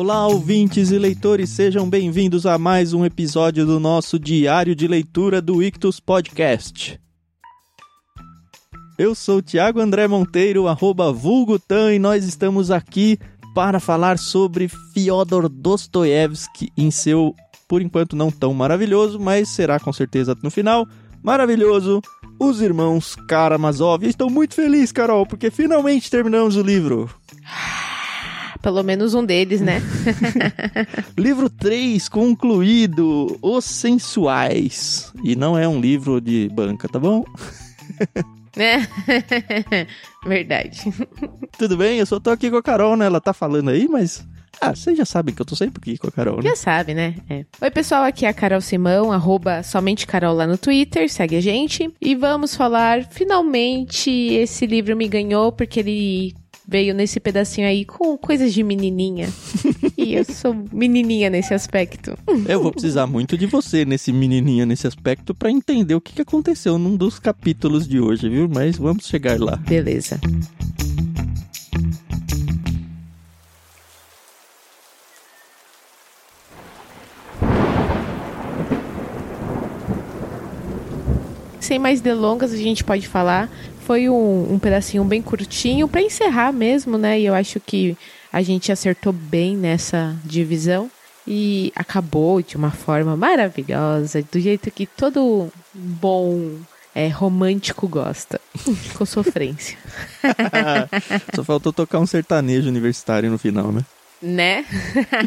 Olá, ouvintes e leitores, sejam bem-vindos a mais um episódio do nosso diário de leitura do Ictus Podcast. Eu sou Thiago André Monteiro, arroba Vulgutan, e nós estamos aqui para falar sobre Fyodor Dostoiévski em seu, por enquanto não tão maravilhoso, mas será com certeza no final, maravilhoso, Os Irmãos Karamazov. Estou muito feliz, Carol, porque finalmente terminamos o livro. Pelo menos um deles, né? livro 3 concluído, Os Sensuais. E não é um livro de banca, tá bom? É. Verdade. Tudo bem? Eu só tô aqui com a Carol, né? Ela tá falando aí, mas ah, vocês já sabem que eu tô sempre aqui com a Carol, né? Já sabe, né? É. Oi, pessoal, aqui é a Carol Simão, arroba somente Carol lá no Twitter, segue a gente. E vamos falar, finalmente, esse livro me ganhou porque ele veio nesse pedacinho aí com coisas de menininha. e eu sou menininha nesse aspecto. Eu vou precisar muito de você nesse menininha nesse aspecto para entender o que, que aconteceu num dos capítulos de hoje, viu? Mas vamos chegar lá. Beleza. Sem mais delongas, a gente pode falar foi um, um pedacinho bem curtinho para encerrar mesmo, né? E eu acho que a gente acertou bem nessa divisão e acabou de uma forma maravilhosa, do jeito que todo bom é, romântico gosta, com sofrência. Só faltou tocar um sertanejo universitário no final, né? Né?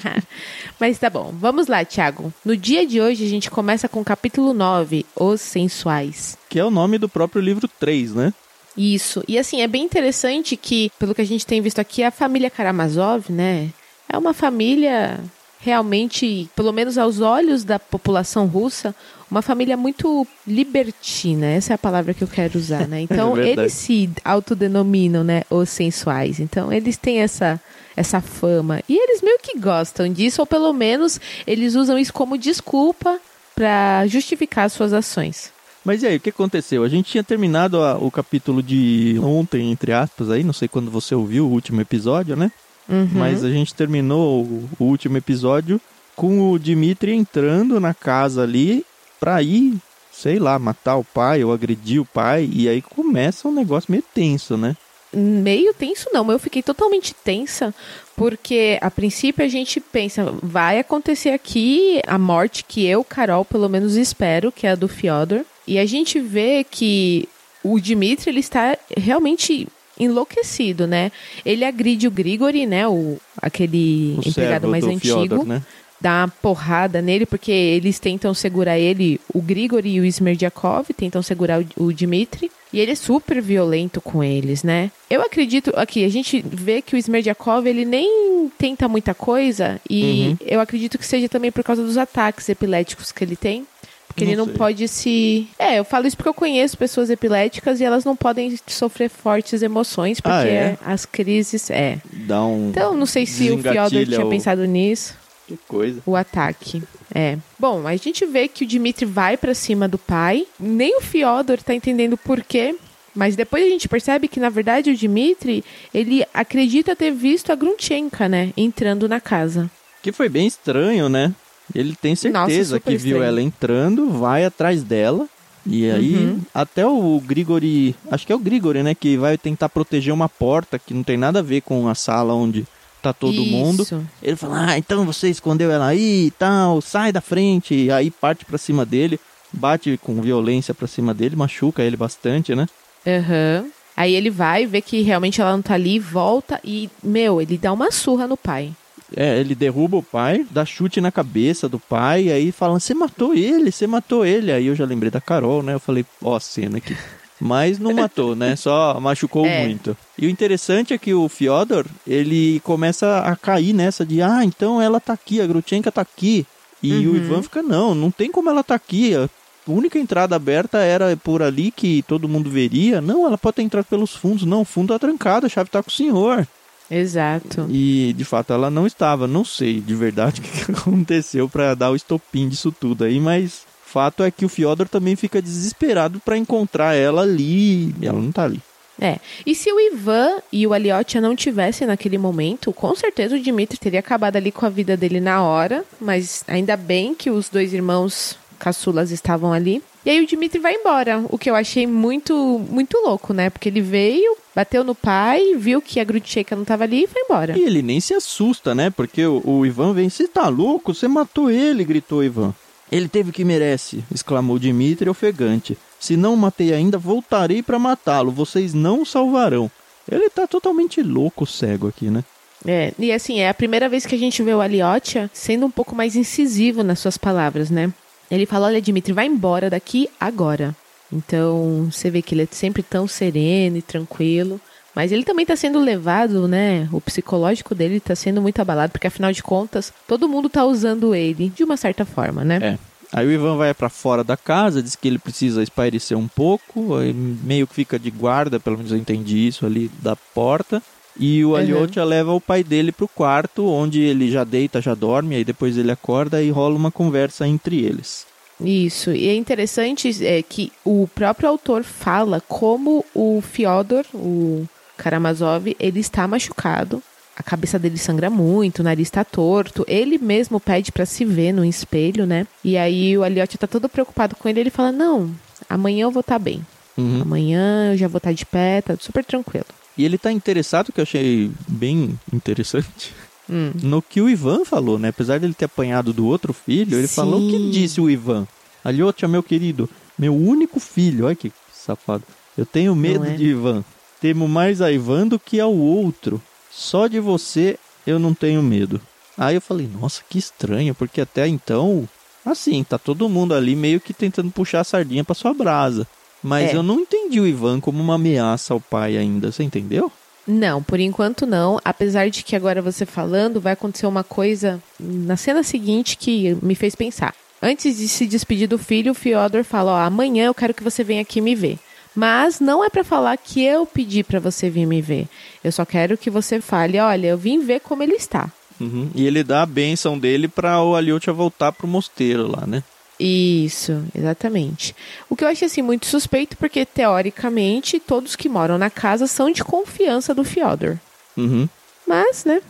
Mas tá bom, vamos lá, Thiago. No dia de hoje a gente começa com o capítulo 9, Os Sensuais. Que é o nome do próprio livro 3, né? Isso. E assim, é bem interessante que, pelo que a gente tem visto aqui, a família Karamazov, né? É uma família realmente, pelo menos aos olhos da população russa, uma família muito libertina. Essa é a palavra que eu quero usar, né? Então, é eles se autodenominam, né, os sensuais. Então, eles têm essa essa fama e eles meio que gostam disso, ou pelo menos eles usam isso como desculpa para justificar suas ações. Mas e aí, o que aconteceu? A gente tinha terminado a, o capítulo de ontem, entre aspas, aí, não sei quando você ouviu o último episódio, né? Uhum. Mas a gente terminou o, o, último episódio com o Dimitri entrando na casa ali pra ir, sei lá, matar o pai ou agredir o pai. E aí começa um negócio meio tenso, né? Meio tenso não, mas eu fiquei totalmente tensa porque a princípio a gente pensa, vai acontecer aqui a morte que eu, Carol, pelo menos espero, que é a do Fyodor. E a gente vê que o Dmitry ele está realmente enlouquecido, né? Ele agride o Grigori, né? O, aquele o empregado mais antigo. Fyodor, né? Dá uma porrada nele, porque eles tentam segurar ele, o Grigori e o Smerdyakov tentam segurar o, o Dmitry. E ele é super violento com eles, né? Eu acredito, aqui, a gente vê que o Smerdyakov, ele nem tenta muita coisa. E uhum. eu acredito que seja também por causa dos ataques epiléticos que ele tem. Porque não ele não sei. pode se. É, eu falo isso porque eu conheço pessoas epiléticas e elas não podem sofrer fortes emoções, porque ah, é? as crises. É. Dá um. Então, não sei se o Fyodor tinha pensado nisso. Que coisa. O ataque. É. Bom, a gente vê que o Dmitry vai para cima do pai. Nem o Fyodor tá entendendo por quê. Mas depois a gente percebe que, na verdade, o Dmitry, ele acredita ter visto a Grunchenka, né? Entrando na casa. Que foi bem estranho, né? Ele tem certeza Nossa, que viu estranho. ela entrando, vai atrás dela. E aí, uhum. até o Grigori, acho que é o Grigori, né, que vai tentar proteger uma porta que não tem nada a ver com a sala onde tá todo Isso. mundo. Ele fala: "Ah, então você escondeu ela aí e tal, sai da frente". E aí parte para cima dele, bate com violência para cima dele, machuca ele bastante, né? Aham. Uhum. Aí ele vai, vê que realmente ela não tá ali, volta e, meu, ele dá uma surra no pai. É, ele derruba o pai, dá chute na cabeça do pai, e aí falam, você matou ele, você matou ele. Aí eu já lembrei da Carol, né? Eu falei, ó, a cena aqui. Mas não matou, né? Só machucou é. muito. E o interessante é que o Fyodor, ele começa a cair nessa de, ah, então ela tá aqui, a Grutchenka tá aqui. E uhum. o Ivan fica, não, não tem como ela tá aqui. A única entrada aberta era por ali que todo mundo veria. Não, ela pode ter entrado pelos fundos. Não, o fundo tá trancado, a chave tá com o senhor. Exato. E de fato ela não estava. Não sei de verdade o que aconteceu para dar o estopim disso tudo aí, mas fato é que o Fyodor também fica desesperado para encontrar ela ali. E ela não tá ali. É. E se o Ivan e o Aliotia não tivessem naquele momento, com certeza o Dimitri teria acabado ali com a vida dele na hora, mas ainda bem que os dois irmãos caçulas estavam ali. E aí o Dimitri vai embora, o que eu achei muito muito louco, né? Porque ele veio, bateu no pai, viu que a Grutcheka não estava ali e foi embora. E ele nem se assusta, né? Porque o, o Ivan vem, você tá louco? Você matou ele, gritou o Ivan. Ele teve o que merece, exclamou Dimitri ofegante. Se não matei ainda, voltarei para matá-lo. Vocês não o salvarão. Ele tá totalmente louco, cego aqui, né? É, e assim, é a primeira vez que a gente vê o Aliotia sendo um pouco mais incisivo nas suas palavras, né? Ele fala: Olha, Dimitri, vai embora daqui agora. Então, você vê que ele é sempre tão sereno e tranquilo. Mas ele também está sendo levado, né? O psicológico dele está sendo muito abalado, porque afinal de contas, todo mundo está usando ele de uma certa forma, né? É. Aí o Ivan vai para fora da casa, diz que ele precisa espairecer um pouco, meio que fica de guarda, pelo menos eu entendi isso ali da porta. E o Aliotia uhum. leva o pai dele pro quarto, onde ele já deita, já dorme, aí depois ele acorda e rola uma conversa entre eles. Isso, e é interessante é, que o próprio autor fala como o Fyodor, o Karamazov, ele está machucado, a cabeça dele sangra muito, o nariz está torto, ele mesmo pede para se ver no espelho, né? E aí o Aliotia tá todo preocupado com ele, ele fala: "Não, amanhã eu vou estar tá bem. Uhum. Amanhã eu já vou estar tá de pé, tá super tranquilo." E ele tá interessado, que eu achei bem interessante, hum. no que o Ivan falou, né? Apesar dele ter apanhado do outro filho, ele Sim. falou o que disse o Ivan. Aliotia, meu querido, meu único filho, olha que safado. Eu tenho medo é? de Ivan. Temo mais a Ivan do que ao outro. Só de você eu não tenho medo. Aí eu falei, nossa, que estranho, porque até então, assim, tá todo mundo ali meio que tentando puxar a sardinha pra sua brasa. Mas é. eu não entendi o Ivan como uma ameaça ao pai ainda, você entendeu? Não, por enquanto não. Apesar de que agora você falando, vai acontecer uma coisa na cena seguinte que me fez pensar. Antes de se despedir do filho, o Fyodor fala: Ó, amanhã eu quero que você venha aqui me ver. Mas não é para falar que eu pedi para você vir me ver. Eu só quero que você fale: olha, eu vim ver como ele está. Uhum. E ele dá a benção dele para o Aliotia voltar pro mosteiro lá, né? Isso, exatamente. O que eu achei assim muito suspeito, porque teoricamente todos que moram na casa são de confiança do Fyodor. Uhum. Mas, né?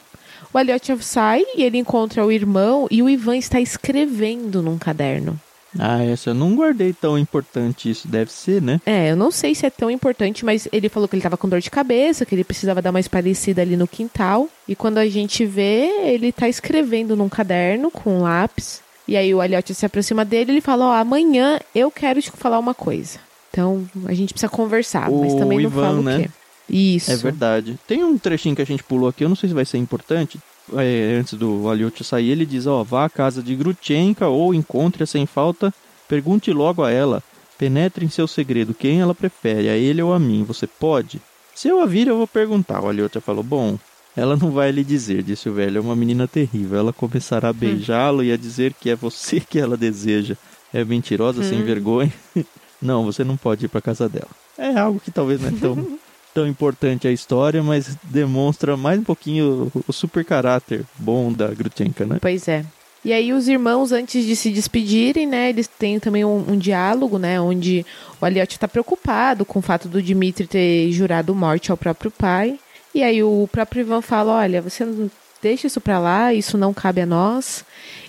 O Alyotov sai e ele encontra o irmão e o Ivan está escrevendo num caderno. Ah, essa eu não guardei tão importante isso, deve ser, né? É, eu não sei se é tão importante, mas ele falou que ele tava com dor de cabeça, que ele precisava dar mais parecida ali no quintal. E quando a gente vê, ele tá escrevendo num caderno com um lápis. E aí o Elliot se aproxima dele e ele fala: Ó, oh, amanhã eu quero te falar uma coisa. Então a gente precisa conversar, o mas também não Ivan, fala né? o quê. Isso. É verdade. Tem um trechinho que a gente pulou aqui, eu não sei se vai ser importante. É, antes do Aliot sair, ele diz: Ó, vá à casa de Grutchenka ou encontre-a sem falta, pergunte logo a ela, penetre em seu segredo quem ela prefere, a ele ou a mim. Você pode? Se eu a vir, eu vou perguntar. O Aliot falou: Bom, ela não vai lhe dizer, disse o velho. É uma menina terrível. Ela começará a hum. beijá-lo e a dizer que é você que ela deseja. É mentirosa, hum. sem vergonha. não, você não pode ir para casa dela. É algo que talvez não é tão, tão importante a história, mas demonstra mais um pouquinho o, super caráter bom da Grutchenka, né? Pois é. E aí os irmãos, antes de se despedirem, né, eles têm também um, um diálogo, né, onde o Aliot está preocupado com o fato do Dimitri ter jurado morte ao próprio pai. E aí o próprio Ivan fala: olha, você deixa isso para lá, isso não cabe a nós.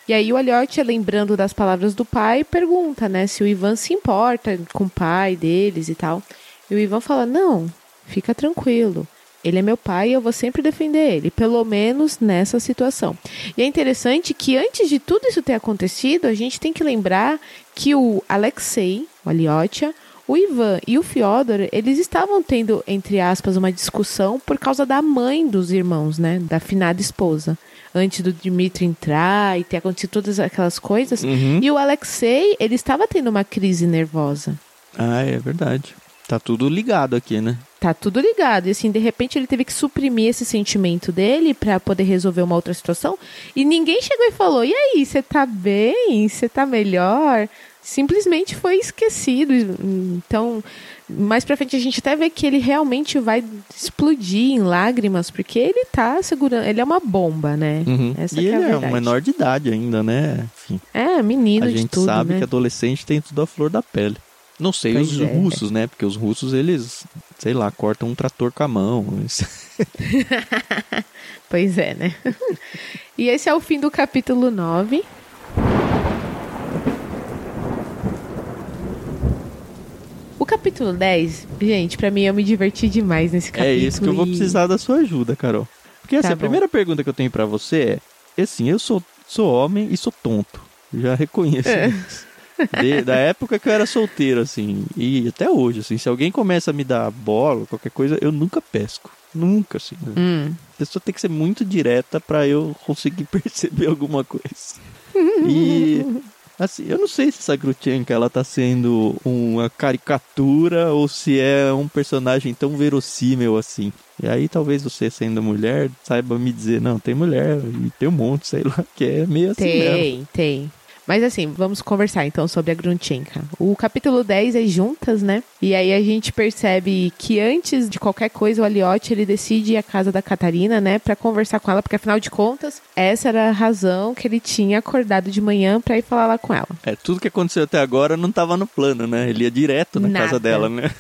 E aí o Aliotti, lembrando das palavras do pai, pergunta, né, se o Ivan se importa com o pai deles e tal. E o Ivan fala: não, fica tranquilo. Ele é meu pai e eu vou sempre defender ele, pelo menos nessa situação. E é interessante que antes de tudo isso ter acontecido, a gente tem que lembrar que o Alexei, o Aliotia, o Ivan e o Fyodor, eles estavam tendo, entre aspas, uma discussão por causa da mãe dos irmãos, né? Da finada esposa. Antes do Dmitry entrar e ter acontecido todas aquelas coisas. Uhum. E o Alexei, ele estava tendo uma crise nervosa. Ah, é verdade. Tá tudo ligado aqui, né? Tá tudo ligado. E assim, de repente ele teve que suprimir esse sentimento dele para poder resolver uma outra situação. E ninguém chegou e falou: "E aí, você tá bem? Você tá melhor?" simplesmente foi esquecido. Então, mais pra frente a gente até vê que ele realmente vai explodir em lágrimas, porque ele tá segurando. Ele é uma bomba, né? Uhum. Essa e é ele é, um menor de idade ainda, né? Enfim. É, menino a gente tudo, sabe né? que adolescente tem tudo a flor da pele. Não sei Pois os é. russos, né? Porque os russos, eles, sei lá, cortam um trator com a mão. Pois é, né? e esse é o fim do capítulo 9. O capítulo 10, gente, pra mim eu me diverti demais nesse capítulo. É isso que eu vou precisar da sua ajuda, Carol. Porque assim, Tá a primeira pergunta que eu tenho pra você é, assim, eu sou, sou homem e sou tonto. Já reconheço É. isso. De- da época que eu era solteiro, assim, e até hoje, assim, se alguém começa a me dar bola, qualquer coisa, eu nunca pesco. Nunca, assim. Hum, A pessoa tem que ser muito direta pra eu conseguir perceber alguma coisa. E assim, eu não sei se essa Grutchenka ela tá sendo uma caricatura ou se é um personagem tão verossímil assim. E aí talvez você sendo mulher saiba me dizer, não, tem mulher e tem um monte, sei lá, que é meio assim mesmo. tem, tem. Mas assim, vamos conversar então sobre a Grunchenka. O capítulo 10 é juntas, né? E aí a gente percebe que antes de qualquer coisa o Aliotti ele decide ir à casa da Catarina, né, Pra conversar com ela, porque afinal de contas, essa era a razão que ele tinha acordado de manhã pra ir falar lá com ela. É, tudo que aconteceu até agora não tava no plano, né? Ele ia direto na Nada. casa dela, né?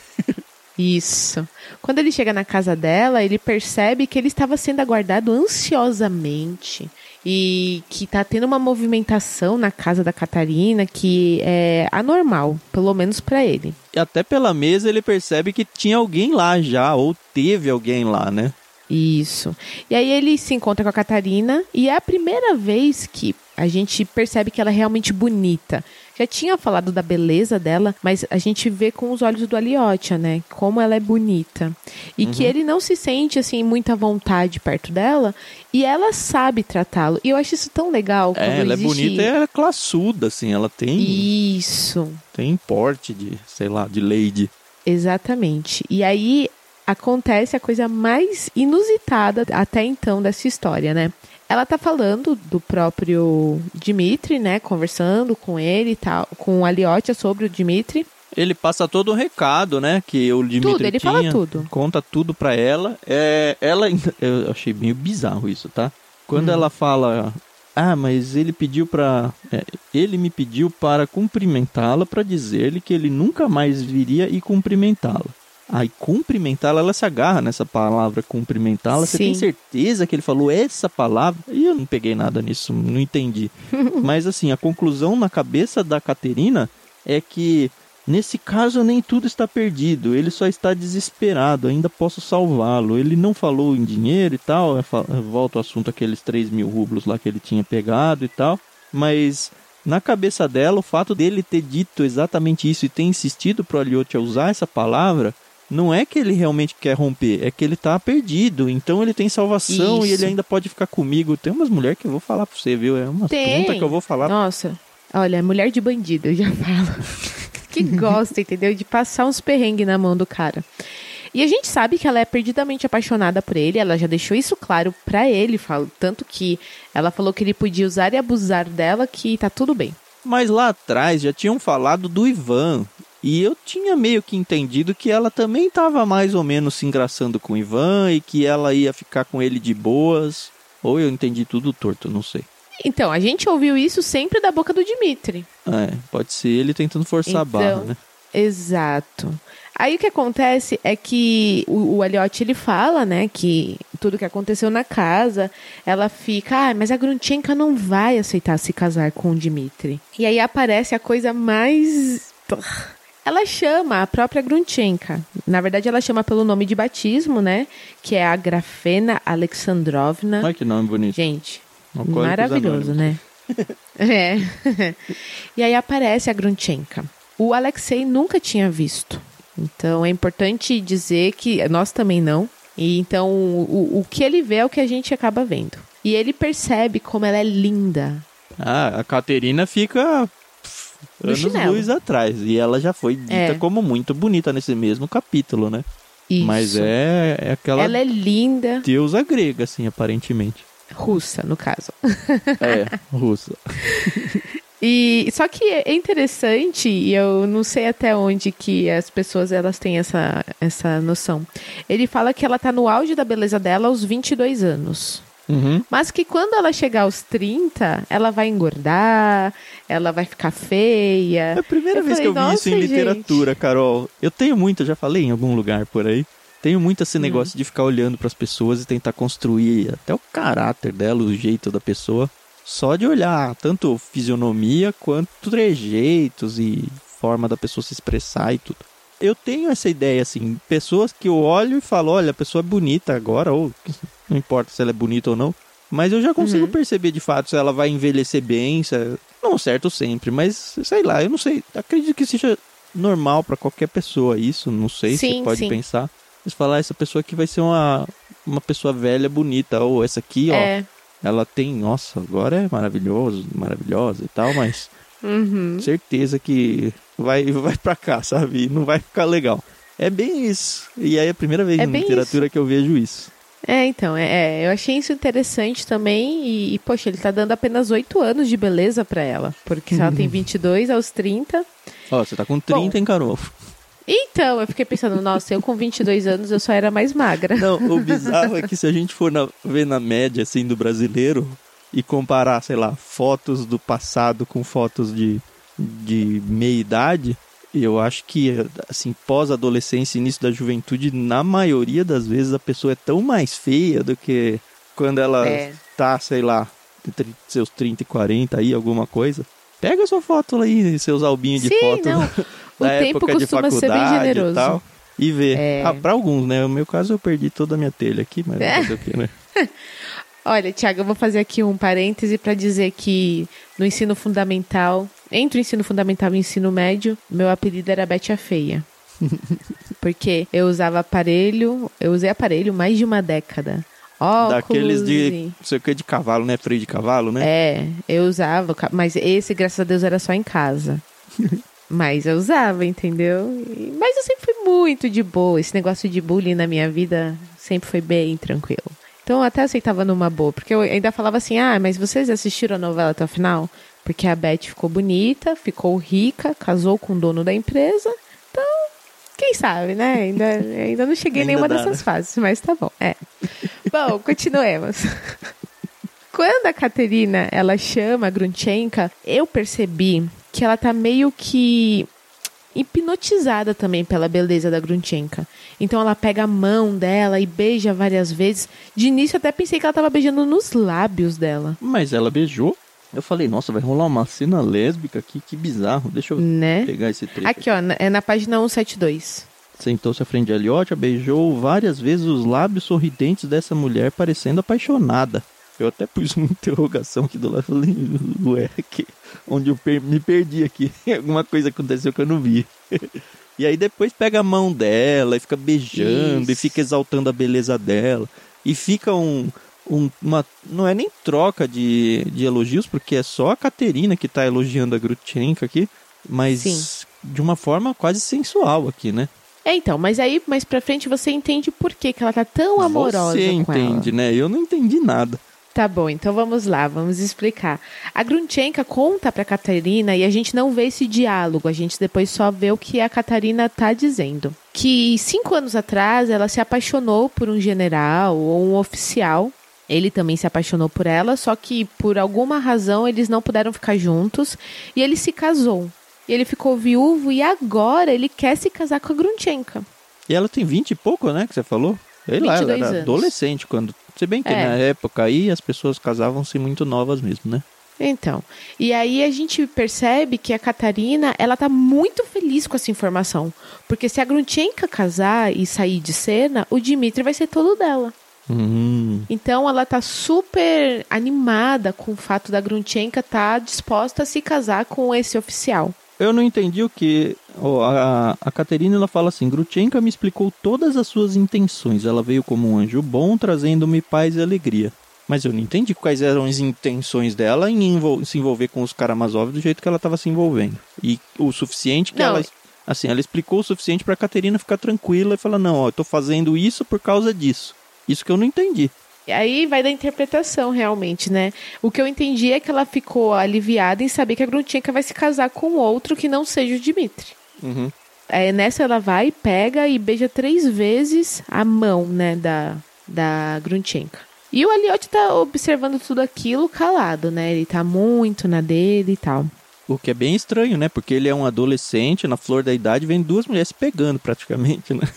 Isso. Quando ele chega na casa dela, ele percebe que ele estava sendo aguardado ansiosamente e que tá tendo uma movimentação na casa da Catarina que é anormal, pelo menos pra ele. E até pela mesa ele percebe que tinha alguém lá já, ou teve alguém lá, né? Isso. E aí ele se encontra com a Catarina e é a primeira vez que a gente percebe que ela é realmente bonita. Já tinha falado da beleza dela, mas a gente vê com os olhos do Aliotia, né? Como ela é bonita. E que ele não se sente, assim, muita vontade perto dela. E ela sabe tratá-lo. E eu acho isso tão legal. É, ela é bonita e ela é classuda, assim, ela tem, Isso. tem porte de, sei lá, de lady. Exatamente. E aí acontece a coisa mais inusitada até então dessa história, né? Ela tá falando do próprio Dimitri, né? Conversando com ele e tal, com o Aliotia sobre o Dimitri. Ele passa todo um recado, né, que o Dimitri Tudo, ele tinha, fala tudo. conta tudo pra ela. É, ela eu achei meio bizarro isso, tá? Quando Hum. ela fala, ah, mas ele pediu pra, é, ele me pediu para cumprimentá-la pra dizer-lhe que ele nunca mais viria e cumprimentá-la. Aí cumprimentá-la, ela se agarra nessa palavra cumprimentá-la. Você tem certeza que ele falou essa palavra? E eu não peguei nada nisso, não entendi. Mas assim, a conclusão na cabeça da Caterina é que nesse caso nem tudo está perdido, ele só está desesperado, ainda posso salvá-lo. Ele não falou em dinheiro e tal, volto ao assunto aqueles 3 mil rublos lá que ele tinha pegado e tal, mas na cabeça dela, o fato dele ter dito exatamente isso e ter insistido pro Aliotti a usar essa palavra, não é que ele realmente quer romper, é que ele tá perdido, então ele tem salvação e Isso. ele ainda pode ficar comigo. Tem umas mulheres que eu vou falar pra você, viu? É uma Tem. tonta que eu vou falar Nossa, olha, mulher de bandido, eu já falo. que gosta, entendeu? De passar uns perrengues na mão do cara. E a gente sabe que ela é perdidamente apaixonada por ele, ela já deixou isso claro pra ele, falo, tanto que ela falou que ele podia usar e abusar dela, que tá tudo bem. Mas lá atrás já tinham falado do Ivan. E eu tinha meio que entendido que ela também estava mais ou menos se engraçando com o Ivan e que ela ia ficar com ele de boas. Ou eu entendi tudo torto, não sei. Então, a gente ouviu isso sempre da boca do Dimitri. É, pode ser ele tentando forçar a barra, Então, né? Exato. Aí o que acontece é que o, o Elliot ele fala, né, que tudo que aconteceu na casa, ela fica, ah, mas a Grunchenka não vai aceitar se casar com o Dimitri. E aí aparece a coisa mais ela chama a própria Grunchenka. Na verdade, ela chama pelo nome de batismo, né? Que é a Grafena Alexandrovna. Olha que nome bonito. Gente, Alcoólicos maravilhoso, Anônimos. né? é. e aí aparece a Grunchenka. O Alexei nunca tinha visto. Então é importante dizer que nós também não. E então o, o que ele vê é o que a gente acaba vendo. E ele percebe como ela é linda. Ah, a Caterina fica anos chinelo. luz atrás. E ela já foi dita É. como muito bonita nesse mesmo capítulo, né? Isso. Mas é, é aquela Ela é linda, deusa grega, assim, aparentemente. russa, no caso. É, russa. E só que é interessante, e eu não sei até onde que as pessoas elas têm essa, essa noção. Ele fala que ela tá no auge da beleza dela aos 22 anos. Uhum. Mas que quando ela chegar aos 30, ela vai engordar, ela vai ficar feia. É a primeira Eu vez falei, que eu vi isso em "Nossa, literatura, Carol. Eu tenho muito, eu já falei em algum lugar por aí. Tenho muito esse negócio de ficar olhando pras pessoas e tentar construir até o caráter dela, o jeito da pessoa, só de olhar tanto fisionomia quanto trejeitos e forma da pessoa se expressar e tudo. Eu tenho essa ideia assim, pessoas que eu olho e falo, olha, a pessoa é bonita agora ou não importa se ela é bonita ou não, mas eu já consigo Uhum. perceber de fato se ela vai envelhecer bem, se é- não certo sempre, mas sei lá, eu não sei, acredito que seja normal pra qualquer pessoa isso, não sei se Sim, pode sim. pensar. Mas falar, essa pessoa aqui vai ser uma, uma pessoa velha, bonita, ou essa aqui, ó, É. ela tem, nossa, agora é maravilhoso, maravilhosa e tal, mas Uhum. certeza que vai, vai pra cá, sabe? Não vai ficar legal. É bem isso. E aí é a primeira vez É na literatura que eu vejo isso. É, então, é, é, eu achei isso interessante também e, e, poxa, ele tá dando apenas 8 anos de beleza pra ela. Porque se ela tem 22 aos 30... Ó, você tá com 30, Bom. hein, Carol? Então, eu fiquei pensando, nossa, eu com 22 anos eu só era mais magra. Não, o bizarro é que se a gente for na- ver na média, assim, do brasileiro e comparar, sei lá, fotos do passado com fotos de, de meia-idade, eu acho que, assim, pós-adolescência início da juventude, na maioria das vezes a pessoa é tão mais feia do que quando ela É. tá, sei lá, entre seus 30 e 40 aí, alguma coisa. Pega sua foto aí, seus albinhos de foto não. O época de costuma ser bem faculdade e tal. E ver. É. Ah, pra alguns, né? No meu caso eu perdi toda a minha telha aqui, mas É. fazer o quê, né? Olha, Tiago, eu vou fazer aqui um parêntese para dizer que no ensino fundamental, entre o ensino fundamental e o ensino médio, meu apelido era Bete a Feia. Porque eu usava aparelho, eu usei aparelho mais de uma década. Óculos Daqueles de, não sei o que, de cavalo, né? Freio de cavalo, né? É, eu usava, mas esse, graças a Deus, era só em casa. mas eu usava, entendeu? Mas eu sempre fui muito de boa. Esse negócio de bullying na minha vida sempre foi bem tranquilo. Então eu até aceitava numa boa, porque eu ainda falava assim: ah, mas vocês assistiram a novela até o final? Porque a Beth ficou bonita, ficou rica, casou com o dono da empresa. Então, quem sabe, né? Ainda, ainda não cheguei em Ainda nenhuma dá, dessas né? fases, mas tá bom. É. Bom, continuemos. Quando a Caterina, ela chama a Grunchenka, eu percebi que ela tá meio que hipnotizada também pela beleza da Grunchenka. Então ela pega a mão dela e beija várias vezes. De início até pensei que ela tava beijando nos lábios dela, Mas ela beijou. Eu falei, nossa, vai rolar uma cena lésbica aqui, que bizarro. Deixa eu né? pegar esse trecho. Aqui, ó, na- é na página 172. Sentou-se à frente de Aliotia, beijou várias vezes os lábios sorridentes dessa mulher, parecendo apaixonada. Eu até pus uma interrogação aqui do lado. Falei, ué, que, onde eu per- me perdi aqui. Alguma coisa aconteceu que eu não vi. e aí depois pega a mão dela e fica beijando e Isso. fica exaltando a beleza dela. E fica um. um- uma, não é nem troca de, de elogios, porque é só a Caterina que tá elogiando a Grutchenka aqui, mas Sim. de uma forma quase sensual aqui, né? É, então, mas aí mais pra frente você entende por que, que ela tá tão amorosa Você com ela. entende, né? Eu não entendi nada. Tá bom, então vamos lá, vamos explicar. A Grunchenka conta pra Catarina e a gente não vê esse diálogo, a gente depois só vê o que a Catarina tá dizendo. Que cinco anos atrás ela se apaixonou por um general ou um oficial. Ele também se apaixonou por ela, só que por alguma razão eles não puderam ficar juntos e ele se casou. E ele ficou viúvo e agora ele quer se casar com a Grunchenka. E ela tem 20 e pouco, né? Que você falou? Sei lá, ela 22 era anos. adolescente quando. Se bem que É. na época aí as pessoas casavam-se muito novas mesmo, né? Então, e aí a gente percebe que a Catarina, ela tá muito feliz com essa informação. Porque se a Grunchenka casar e sair de cena, o Dimitri vai ser todo dela. Hum. Então ela tá super animada com o fato da Grunchenka estar disposta a se casar com esse oficial. Eu não entendi o que. ó, a, a Caterina ela fala assim: Grutchenka me explicou todas as suas intenções. Ela veio como um anjo bom, trazendo-me paz e alegria. Mas eu não entendi quais eram as intenções dela em envol- se envolver com os Karamazov do jeito que ela estava se envolvendo. E o suficiente que Não, ela. Assim, ela explicou o suficiente pra Caterina ficar tranquila e falar: não, ó, eu tô fazendo isso por causa disso. Isso que eu não entendi. E aí vai da interpretação, realmente, né? O que eu entendi é que ela ficou aliviada em saber que a Grunchenka vai se casar com outro que não seja o Dimitri. Uhum. É, nessa ela vai, pega e beija três vezes a mão, né, da, da Grunchenka. E o Aliotti tá observando tudo aquilo calado, né? Ele tá muito na dele e tal. O que é bem estranho, né? Porque ele é um adolescente, na flor da idade, vem duas mulheres pegando praticamente, né?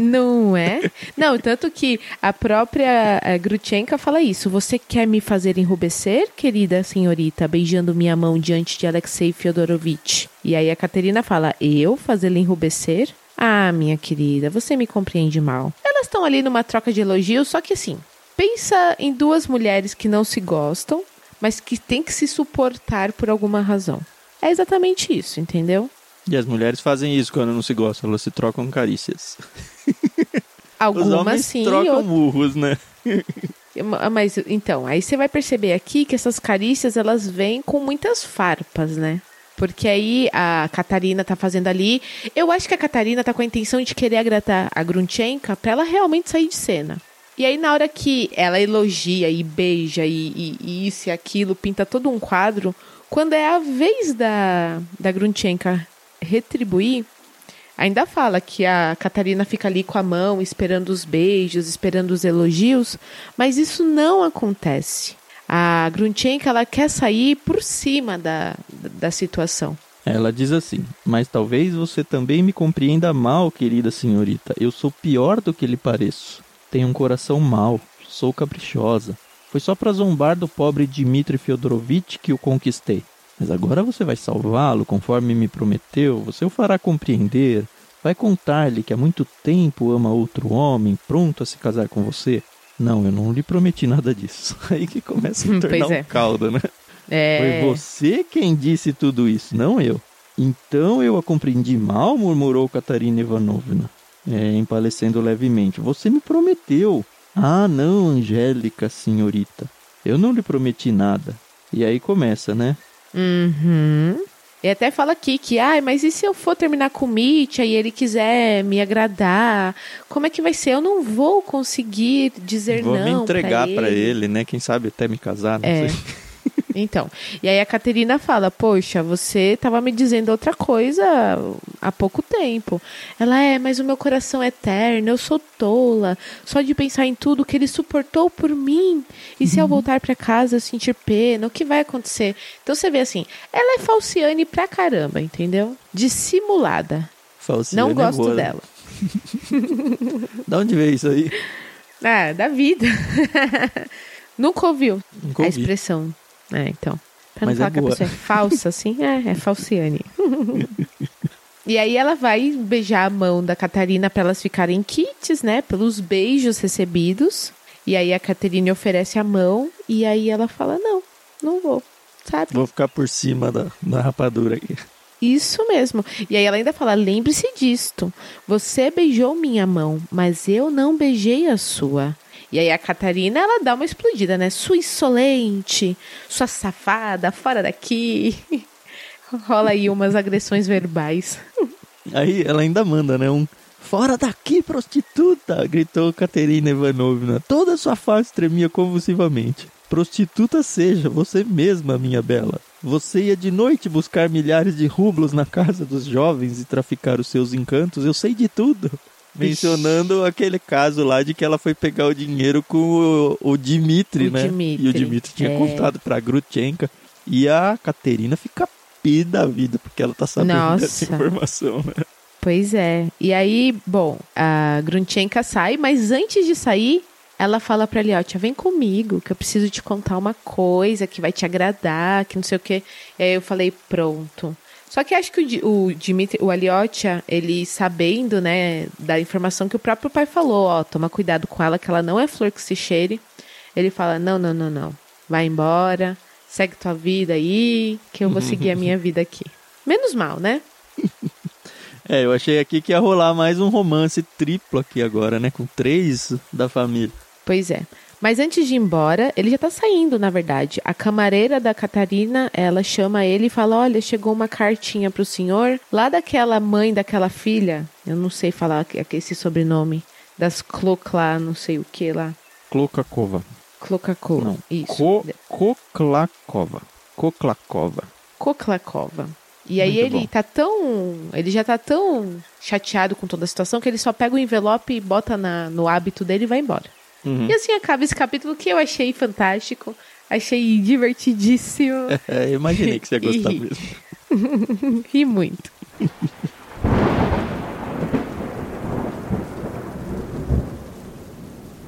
Não é? Não, tanto que a própria a Grutchenka fala isso. Você quer me fazer enrubescer, querida senhorita, beijando minha mão diante de Alexei Fyodorovitch? E aí a Caterina fala, eu fazê-la enrubescer? Ah, minha querida, você me compreende mal. Elas estão ali numa troca de elogios, só que assim, pensa em duas mulheres que não se gostam, mas que têm que se suportar por alguma razão. É exatamente isso, entendeu? E as mulheres fazem isso quando não se gostam, elas se trocam carícias. Algumas Os homens sim, trocam outras murros, né? Mas então, aí você vai perceber aqui que essas carícias elas vêm com muitas farpas, né? Porque aí a Catarina tá fazendo ali. Eu acho que a Catarina tá com a intenção de querer agradar a Grunchenka pra ela realmente sair de cena. E aí, na hora que ela elogia e beija e, e- e isso e aquilo, pinta todo um quadro, quando é a vez da, da Grunchenka retribuir, Ainda fala que a Catarina fica ali com a mão, esperando os beijos, esperando os elogios, mas isso não acontece. A Grunchenka, ela quer sair por cima da, da situação. Ela diz assim: Mas talvez você também me compreenda mal, querida senhorita. Eu sou pior do que lhe pareço. Tenho um coração mau, sou caprichosa. Foi só para zombar do pobre Dmitri Fyodorovitch que o conquistei. Mas agora você vai salvá-lo conforme me prometeu, você o fará compreender. Vai contar-lhe que há muito tempo ama outro homem, pronto a se casar com você. Não, eu não lhe prometi nada disso. Aí que começa a tornar é. um caldo, né? É, Foi você quem disse tudo isso, não eu. Então eu a compreendi mal, murmurou Catarina Ivanovna, é, empalecendo levemente. Você me prometeu. Ah, não, Angélica, senhorita. Eu não lhe prometi nada. E aí começa, né? Uhum. E até fala aqui que, ai, mas e se eu for terminar com o Mitya e ele quiser me agradar? Como é que vai ser? Eu não vou conseguir dizer Vou não. me entregar pra pra ele. ele, né? Quem sabe até me casar, não É. sei. Então, e aí a Caterina fala: Poxa, você estava me dizendo outra coisa há pouco tempo. Ela é, mas o meu coração é eterno, eu sou tola, só de pensar em tudo que ele suportou por mim. E se eu voltar para casa eu sentir pena, o que vai acontecer? Então você vê assim: ela é falciane pra caramba, entendeu? Dissimulada. Falciane Não é gosto boa, dela. Da onde veio isso aí? Ah, da vida. Nunca ouviu Nunca a ouvi. expressão. É, então. Pra não Mas é falar que a boa. pessoa é falsa, assim, é, é falciane. e aí ela vai beijar a mão da Catarina para elas ficarem kits, né? Pelos beijos recebidos. E aí a Catarina oferece a mão e aí ela fala: Não, não vou, sabe? Vou ficar por cima da, da rapadura aqui. Isso mesmo. E aí ela ainda fala: lembre-se disto. Você beijou minha mão, mas eu não beijei a sua. E aí a Catarina, ela dá uma explodida, né? Sua insolente, sua safada, fora daqui. Rola aí umas agressões verbais. Aí ela ainda manda, né? Um Fora daqui, prostituta! gritou Caterina Ivanovna. Toda sua face tremia convulsivamente. Prostituta seja, você mesma, minha bela. Você ia de noite buscar milhares de rublos na casa dos jovens e traficar os seus encantos, eu sei de tudo. Mencionando aquele caso lá de que ela foi pegar o dinheiro com o, o Dimitri, O né? Dimitri, E o Dimitri tinha é. contado pra Grutchenka. E a Caterina fica pé da vida, porque ela tá sabendo dessa Nossa. informação, né? Pois é. E aí, bom, a Grunchenka sai, mas antes de sair, ela fala pra Liotia, vem comigo, que eu preciso te contar uma coisa que vai te agradar, que não sei o quê. E aí eu falei, pronto. Só que acho que o, o Dimitri, o Aliotia, ele sabendo, né, da informação que o próprio pai falou, ó, toma cuidado com ela, que ela não é flor que se cheire. Ele fala, não, não, não, não, vai embora, segue tua vida aí, que eu vou seguir a minha vida aqui. Menos mal, né? É, eu achei aqui que ia rolar mais um romance triplo aqui agora, né? Com três da família. Pois é. Mas antes de ir embora, ele já tá saindo, na verdade. A camareira da Catarina, ela chama ele e fala: Olha, chegou uma cartinha pro senhor, lá daquela mãe daquela filha, eu não sei falar esse sobrenome, das Clocla, não sei o que lá. Klokakova. Clocacova. Não. Isso. Ko Koklakova. Koklakova. Koklakova. E aí Muito ele bom. tá tão. Ele já tá tão chateado com toda a situação que ele só pega o envelope e bota na- no hábito dele e vai embora. Uhum. E assim acaba esse capítulo que eu achei fantástico. Achei divertidíssimo. É, imaginei que você ia gostar e... mesmo. Ri muito.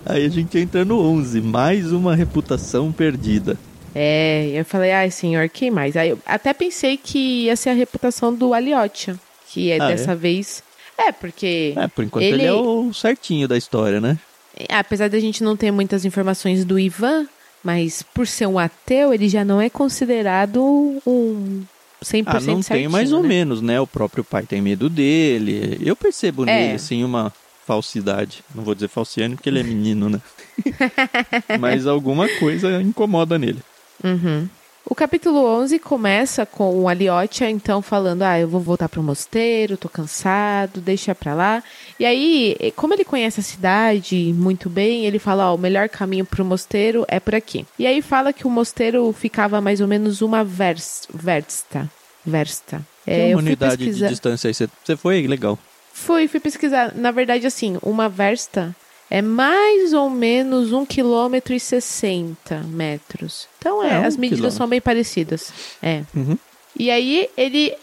Aí a gente entra no 11, mais uma reputação perdida. É, eu falei, ai senhor, quem mais? Aí eu até pensei que ia ser a reputação do Aliotia, que é ah, dessa é? vez. É, porque. É, por enquanto ele... ele é o certinho da história, né? É, apesar da gente não ter muitas informações do Ivan, mas por ser um ateu, ele já não é considerado um 100% ah, não certinho, tem mais ou né? menos, né? O próprio pai tem medo dele. Eu percebo é. nele, assim, uma falsidade. Não vou dizer falciane porque ele é menino, né? mas alguma coisa incomoda nele. Uhum. O capítulo 11 começa com o Aliotia, então, falando: Ah, eu vou voltar para o mosteiro, tô cansado, deixa pra lá. E aí, como ele conhece a cidade muito bem, ele fala: Ó, oh, o melhor caminho para o mosteiro é por aqui. E aí, fala que o mosteiro ficava mais ou menos uma versta. Versta. É, uma unidade pesquisar... de distância aí. Você foi? Legal. Fui, fui pesquisar. Na verdade, assim, uma versta é mais ou menos 1 km e 60 metros. Então é, é as medidas quilômetro. são bem parecidas. É. Uhum. E aí ele,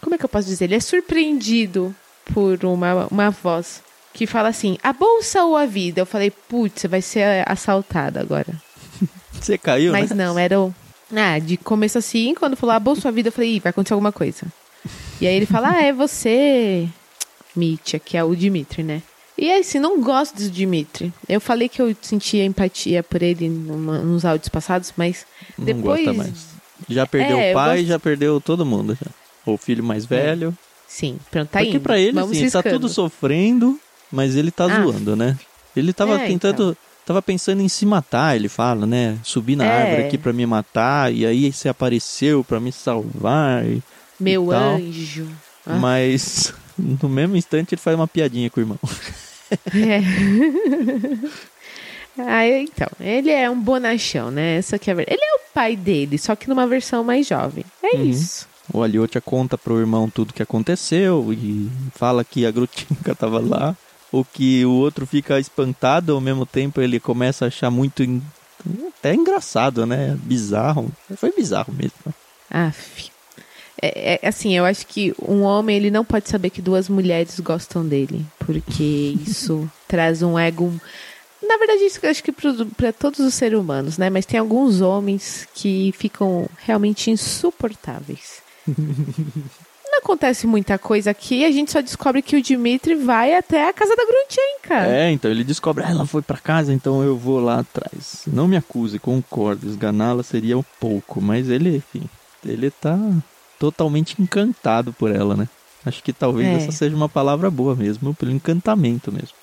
como é que eu posso dizer? Ele é surpreendido por uma, uma voz que fala assim: a bolsa ou a vida? Eu falei, putz, você vai ser assaltada agora. Você caiu, Mas né? não, era o. Ah, de começo assim, quando falou a bolsa ou a vida, eu falei, Ih, vai acontecer alguma coisa. E aí ele fala, ah, é você, Mitya, que é o Dimitri, né? E aí, assim, não gosto do Dimitri. Eu falei que eu sentia empatia por ele numa, nos áudios passados, mas não depois... Gosta mais. Já perdeu é, o pai, gosto... já perdeu todo mundo. Já. O filho mais é. velho. Sim, pronto, tá Porque indo. pra ele, Vamos assim, riscando. tá tudo sofrendo, mas ele tá ah. zoando, né? Ele tava é, tentando... Então. Tava pensando em se matar, ele fala, né? Subir na é. árvore aqui para me matar, e aí você apareceu para me salvar. E, Meu e anjo. Ah. Mas no mesmo instante ele faz uma piadinha com o irmão. É. ah, então, ele é um bonachão, né? Essa que é a verdade. Ele é o pai dele, só que numa versão mais jovem. É uhum. isso. O Aliotia conta pro irmão tudo que aconteceu e fala que a Grutinka tava lá. O que o outro fica espantado, ao mesmo tempo ele começa a achar muito até engraçado, né? Bizarro. Foi bizarro mesmo. Aff. É, é, assim, eu acho que um homem ele não pode saber que duas mulheres gostam dele, porque isso traz um ego. Na verdade, isso eu acho que para todos os seres humanos, né? Mas tem alguns homens que ficam realmente insuportáveis. não acontece muita coisa aqui, a gente só descobre que o Dimitri vai até a casa da Grunchenka. É, então ele descobre, ah, ela foi para casa, então eu vou lá atrás. Não me acuse, concordo, esganá-la seria um pouco, mas ele, enfim, ele tá totalmente encantado por ela, né? Acho que talvez é. essa seja uma palavra boa mesmo, pelo encantamento mesmo.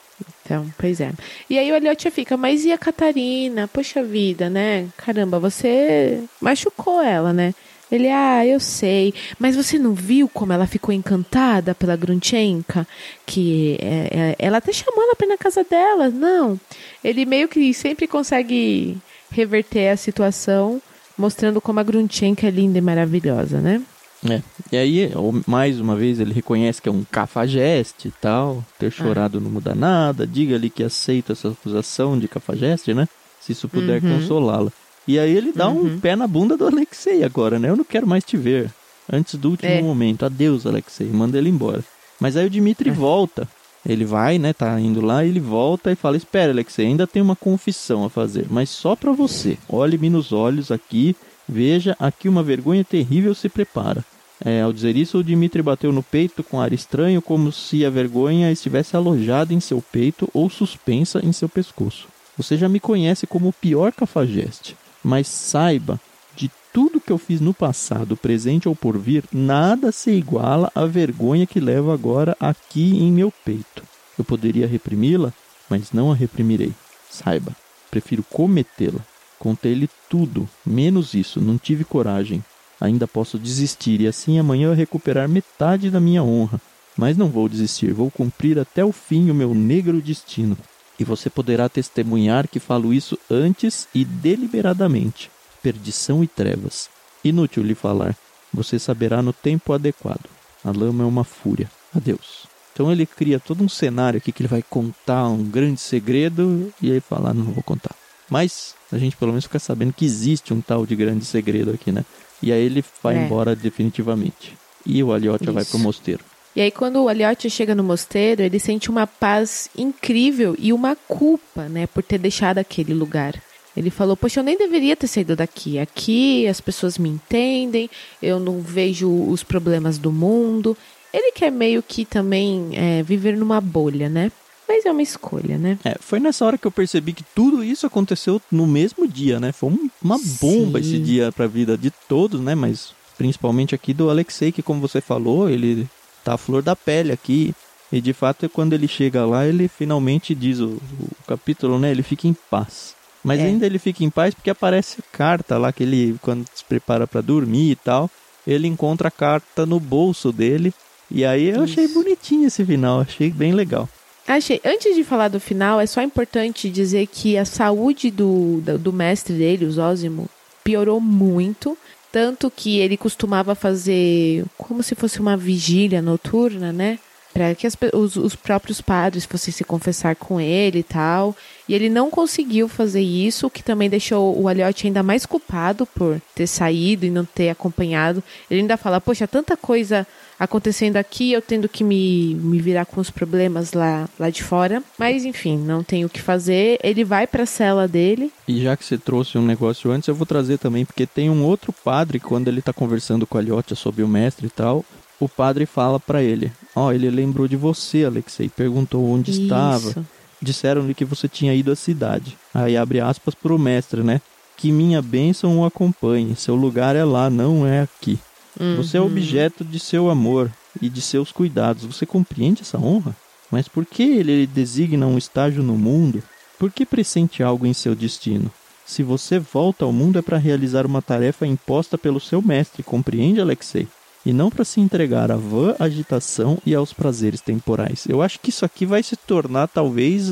Então, pois é. E aí o Elliot fica, mas e a Catarina? Poxa vida, né? Caramba, você machucou ela, né? Ele, ah, eu sei. Mas você não viu como ela ficou encantada pela Grunchenka? Que é, é, ela até chamou ela pra ir na casa dela. Não. Ele meio que sempre consegue reverter a situação, mostrando como a Grunchenka é linda e maravilhosa, né? É. E aí, mais uma vez, ele reconhece que é um cafajeste e tal. Ter ah. chorado ah. não muda nada. Diga-lhe que aceita essa acusação de cafajeste, né? Se isso puder uhum. consolá-la. E aí ele dá uhum. um pé na bunda do Alexei agora, né? Eu não quero mais te ver. Antes do último é. momento. Adeus, Alexei. Manda ele embora. Mas aí o Dimitri é. volta. Ele vai, né? Tá indo lá, ele volta e fala: Espera, Alexei, ainda tem uma confissão a fazer, mas só para você. Olhe-me nos olhos aqui. Veja, aqui uma vergonha terrível se prepara. É, ao dizer isso, o Dimitri bateu no peito com ar estranho, como se a vergonha estivesse alojada em seu peito ou suspensa em seu pescoço. Você já me conhece como o pior cafajeste, mas saiba, de tudo que eu fiz no passado, presente ou por vir, nada se iguala à vergonha que levo agora aqui em meu peito. Eu poderia reprimi-la, mas não a reprimirei. Saiba, prefiro cometê-la. Contei-lhe tudo, menos isso, não tive coragem. Ainda posso desistir e assim amanhã recuperar metade da minha honra. Mas não vou desistir, vou cumprir até o fim o meu negro destino. E você poderá testemunhar que falo isso antes e deliberadamente. Perdição e trevas. Inútil lhe falar. Você saberá no tempo adequado. A lama é uma fúria. Adeus. Então ele cria todo um cenário aqui que ele vai contar um grande segredo e aí fala, ah, não vou contar. Mas a gente pelo menos fica sabendo que existe um tal de grande segredo aqui, né? E aí ele vai é. embora definitivamente. E o Aliotia vai pro mosteiro. E aí quando o Aliotia chega no mosteiro, ele sente uma paz incrível e uma culpa, né, por ter deixado aquele lugar. Ele falou: Poxa, eu nem deveria ter saído daqui. Aqui as pessoas me entendem, eu não vejo os problemas do mundo. Ele quer meio que também é, viver numa bolha, né? Mas é uma escolha, né? É, foi nessa hora que eu percebi que tudo isso aconteceu no mesmo dia, né? Foi uma bomba Sim. esse dia para a vida de todos, né? Mas principalmente aqui do Alexei, que como você falou, ele tá a flor da pele aqui. E de fato, quando ele chega lá, ele finalmente diz o, o capítulo, né? Ele fica em paz. Mas é. ainda ele fica em paz porque aparece carta lá que ele, quando se prepara para dormir e tal, ele encontra a carta no bolso dele. E aí eu Isso. achei bonitinho esse final, achei bem legal. Achei. Antes de falar do final, é só importante dizer que a saúde do, do, mestre dele, o Zózimo, piorou muito. Tanto que ele costumava fazer como se fosse uma vigília noturna, né? para que as, os, os, próprios padres fossem se confessar com ele e tal. E ele não conseguiu fazer isso, o que também deixou o Aliotti ainda mais culpado por ter saído e não ter acompanhado. Ele ainda fala: Poxa, tanta coisa acontecendo aqui, eu tendo que me, me virar com os problemas lá, lá de fora. Mas enfim, não tem o que fazer. Ele vai para a cela dele. E já que você trouxe um negócio antes, eu vou trazer também, porque tem um outro padre, quando ele está conversando com a Aliotti sobre o mestre e tal, o padre fala para ele: Ó, oh, ele lembrou de você, Alexei, perguntou onde Isso. estava. Disseram-lhe que você tinha ido à cidade. Aí abre aspas para o mestre, né? Que minha bênção o acompanhe. Seu lugar é lá, não é aqui. Uhum. Você é objeto de seu amor e de seus cuidados. Você compreende essa honra? Mas por que ele designa um estágio no mundo? Por que pressente algo em seu destino? Se você volta ao mundo é para realizar uma tarefa imposta pelo seu mestre, compreende, Alexei? e não para se entregar à vã agitação e aos prazeres temporais. Eu acho que isso aqui vai se tornar talvez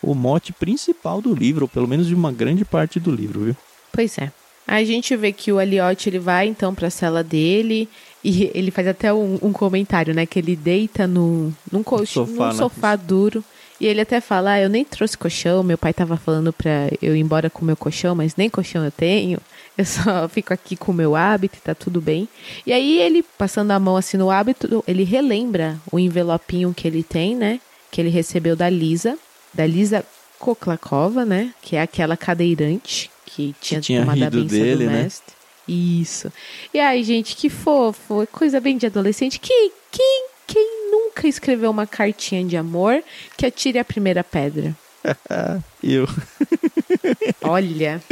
o mote principal do livro, ou pelo menos de uma grande parte do livro, viu? Pois é. A gente vê que o Elliot ele vai então para a cela dele e ele faz até um, um, comentário, né, que ele deita no num, colchão, sofá, num né? sofá duro e ele até fala: ah, "Eu nem trouxe colchão, meu pai tava falando para eu ir embora com meu colchão, mas nem colchão eu tenho". Eu só fico aqui com o meu hábito, tá tudo bem. E aí ele, passando a mão assim no hábito, ele relembra o envelopinho que ele tem, né? Que ele recebeu da Lisa, da Lisa Koklakova, né? Que é aquela cadeirante que tinha, que tinha tomado a benção dele, do né? mestre. Né? Isso. E aí, gente, que fofo, coisa bem de adolescente. Que, quem, quem nunca escreveu uma cartinha de amor que atire a primeira pedra? Eu. Olha.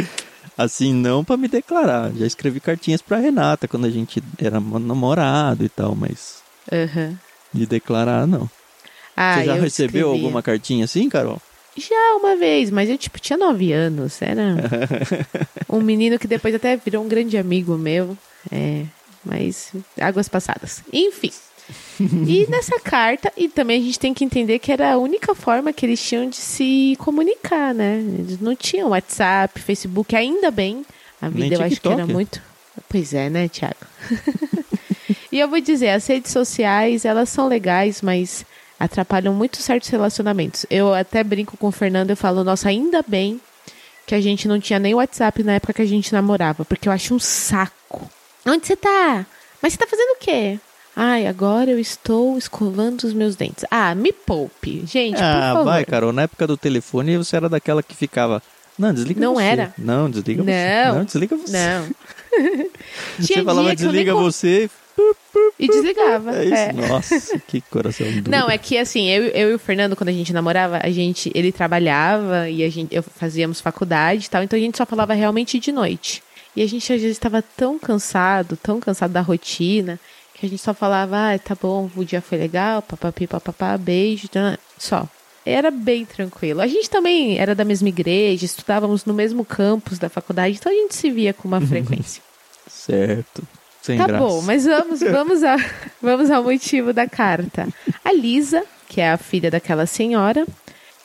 Assim, não para me declarar. Já escrevi cartinhas pra Renata quando a gente era namorado e tal, mas. Uhum. De declarar, não. Ah, Você já recebeu escrevia. alguma cartinha assim, Carol? Já uma vez, mas eu tipo tinha nove anos. Era um menino que depois até virou um grande amigo meu. É, mas águas passadas. Enfim e nessa carta, e também a gente tem que entender que era a única forma que eles tinham de se comunicar, né? Eles não tinham WhatsApp, Facebook, ainda bem. A vida Nem eu acho que era muito. Pois é, né, Thiago? e eu vou dizer, as redes sociais, elas são legais, mas atrapalham muito certos relacionamentos. Eu até brinco com o Fernando, eu falo, nossa, ainda bem que a gente não tinha nem WhatsApp na época que a gente namorava, porque eu acho um saco. Onde você tá? Mas você tá fazendo o quê? Ai, agora eu estou escovando os meus dentes. Ah, me poupe. Gente, ah, por favor. vai, Carol. Na época do telefone, você era daquela que ficava... Não, desliga não você. Não era. Não, desliga não. você. Não, desliga você. Não. você falava desliga você... E desligava. É isso. É. Nossa, que coração duro. Não, é que assim, eu, eu e o Fernando, quando a gente namorava, a gente, ele trabalhava e a gente, eu fazíamos faculdade e tal, então a gente só falava realmente de noite. E a gente às vezes estava tão cansado, tão cansado da rotina, que a gente só falava, ah, tá bom, o dia foi legal, papapi, papapá, beijo, tá, só. Era bem tranquilo. A gente também era da mesma igreja, estudávamos no mesmo campus da faculdade, então a gente se via com uma frequência. certo. Sem tá graça. bom, mas vamos, vamos, a, vamos ao motivo da carta. A Lisa, que é a filha daquela senhora,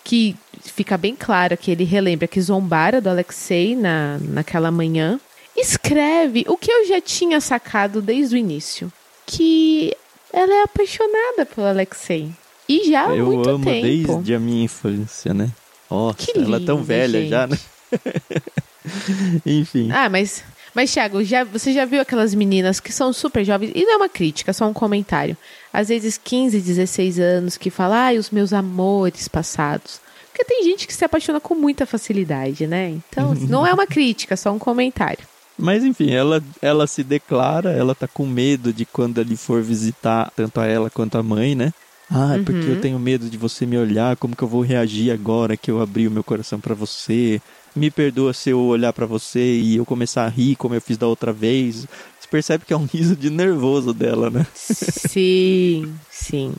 que fica bem claro que ele relembra que zombara do Alexei na, naquela manhã, escreve o que eu já tinha sacado desde o início que ela é apaixonada pelo Alexei. E já há Eu muito amo tempo. desde a minha infância, né? Nossa, Que ela é tão velha gente. já, né? Enfim. Ah, mas, mas Thiago, já, você já viu aquelas meninas que são super jovens? E não é uma crítica, é só um comentário. Às vezes 15, 16 anos que falam, ai, os meus amores passados. Porque tem gente que se apaixona com muita facilidade, né? Então, não é uma crítica, é só um comentário. Mas enfim, ela, ela se declara, ela tá com medo de quando ele for visitar tanto a ela quanto a mãe, né? Ah, é porque Uhum. eu tenho medo de você me olhar, como que eu vou reagir agora que eu abri o meu coração pra você? Me perdoa se eu olhar pra você e eu começar a rir como eu fiz da outra vez. Você percebe que é um riso de nervoso dela, né? Sim, sim.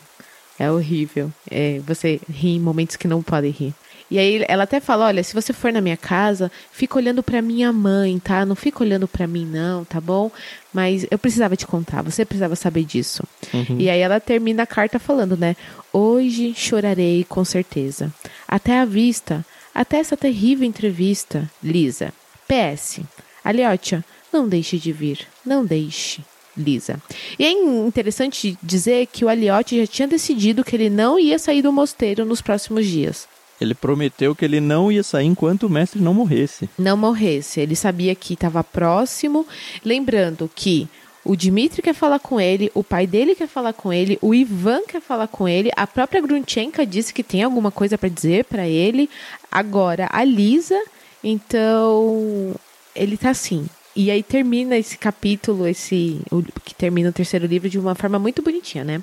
É horrível. É, você ri em momentos que não pode rir. E aí ela até fala, olha, se você for na minha casa, fica olhando pra minha mãe, tá? Não fica olhando pra mim não, tá bom? Mas eu precisava te contar, você precisava saber disso. E aí ela termina a carta falando, né? Hoje chorarei com certeza. Até a vista, até essa terrível entrevista, Lisa. PS. Aliotia, não deixe de vir. Não deixe. Lisa. E é interessante dizer que o Aliotti já tinha decidido que ele não ia sair do mosteiro nos próximos dias. Ele prometeu que ele não ia sair enquanto o mestre não morresse. Não morresse. Ele sabia que estava próximo. Lembrando que o Dmitry quer falar com ele, o pai dele quer falar com ele, o Ivan quer falar com ele, a própria Grunchenka disse que tem alguma coisa para dizer para ele. Agora, a Lisa, então, ele tá assim. E aí termina esse capítulo, esse que termina o terceiro livro de uma forma muito bonitinha, né?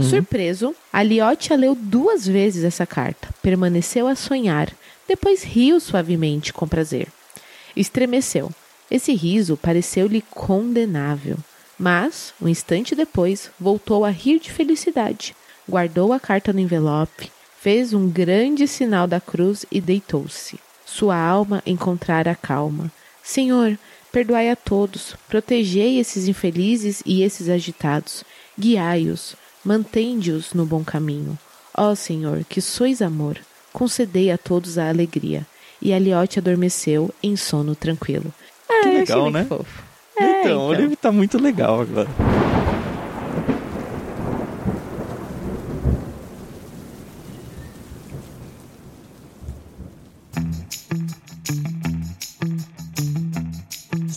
Surpreso, Aliotia leu duas vezes essa carta, permaneceu a sonhar, depois riu suavemente com prazer. Estremeceu. Esse riso pareceu-lhe condenável, mas, um instante depois, voltou a rir de felicidade. Guardou a carta no envelope, fez um grande sinal da cruz e deitou-se. Sua alma encontrara calma. Senhor, perdoai a todos, protegei esses infelizes e esses agitados, guiai-os, mantende-os no bom caminho. Ó Senhor, que sois amor, concedei a todos a alegria. E Aliote adormeceu em sono tranquilo. Ah, Que legal, né? Fofo. Então, É, o livro tá muito legal agora.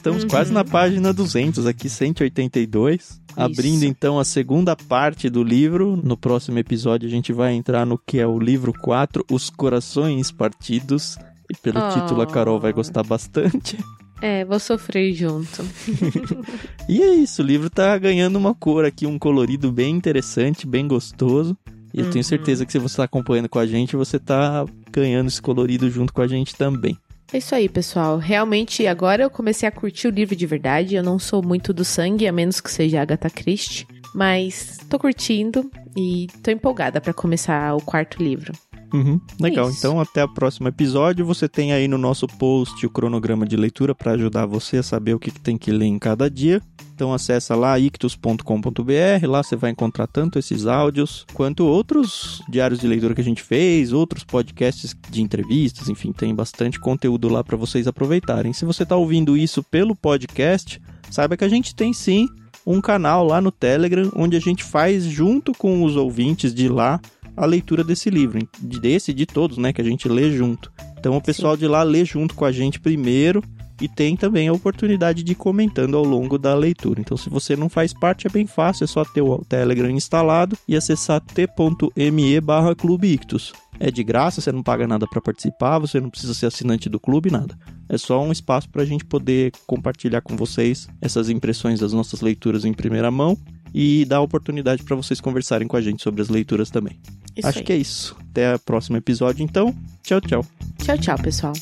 Estamos quase na página 200, aqui 182. Abrindo então a segunda parte do livro. No próximo episódio a gente vai entrar no que é o livro 4, Os Corações Partidos. E pelo Oh. título a Carol vai gostar bastante. É, vou sofrer junto. E é isso, o livro tá ganhando uma cor aqui, um colorido bem interessante, bem gostoso. E eu tenho certeza que se você tá acompanhando com a gente, você tá ganhando esse colorido junto com a gente também. É isso aí, pessoal. Realmente, agora eu comecei a curtir o livro de verdade. Eu não sou muito do sangue, a menos que seja Agatha Christie. Mas tô curtindo e tô empolgada pra começar o quarto livro. Uhum, legal, Isso. então até o próximo episódio. Você tem aí no nosso post o cronograma de leitura para ajudar você a saber o que, que tem que ler em cada dia. Então acessa lá ictus.com.br, lá você vai encontrar tanto esses áudios quanto outros diários de leitura que a gente fez, outros podcasts de entrevistas, enfim, tem bastante conteúdo lá para vocês aproveitarem. Se você está ouvindo isso pelo podcast, saiba que a gente tem sim um canal lá no Telegram onde a gente faz junto com os ouvintes de lá a leitura desse livro, de- desse de todos, né, que a gente lê junto. Então o pessoal de lá lê junto com a gente primeiro e tem também a oportunidade de ir comentando ao longo da leitura. Então se você não faz parte é bem fácil, é só ter o Telegram instalado e acessar t.me barra Clube Ictus. É de graça, você não paga nada para participar, você não precisa ser assinante do clube, nada. É só um espaço para a gente poder compartilhar com vocês essas impressões das nossas leituras em primeira mão e dar a oportunidade para vocês conversarem com a gente sobre as leituras também. Isso Acho aí. que é isso. Até o próximo episódio, então. Tchau, tchau. Tchau, tchau, pessoal.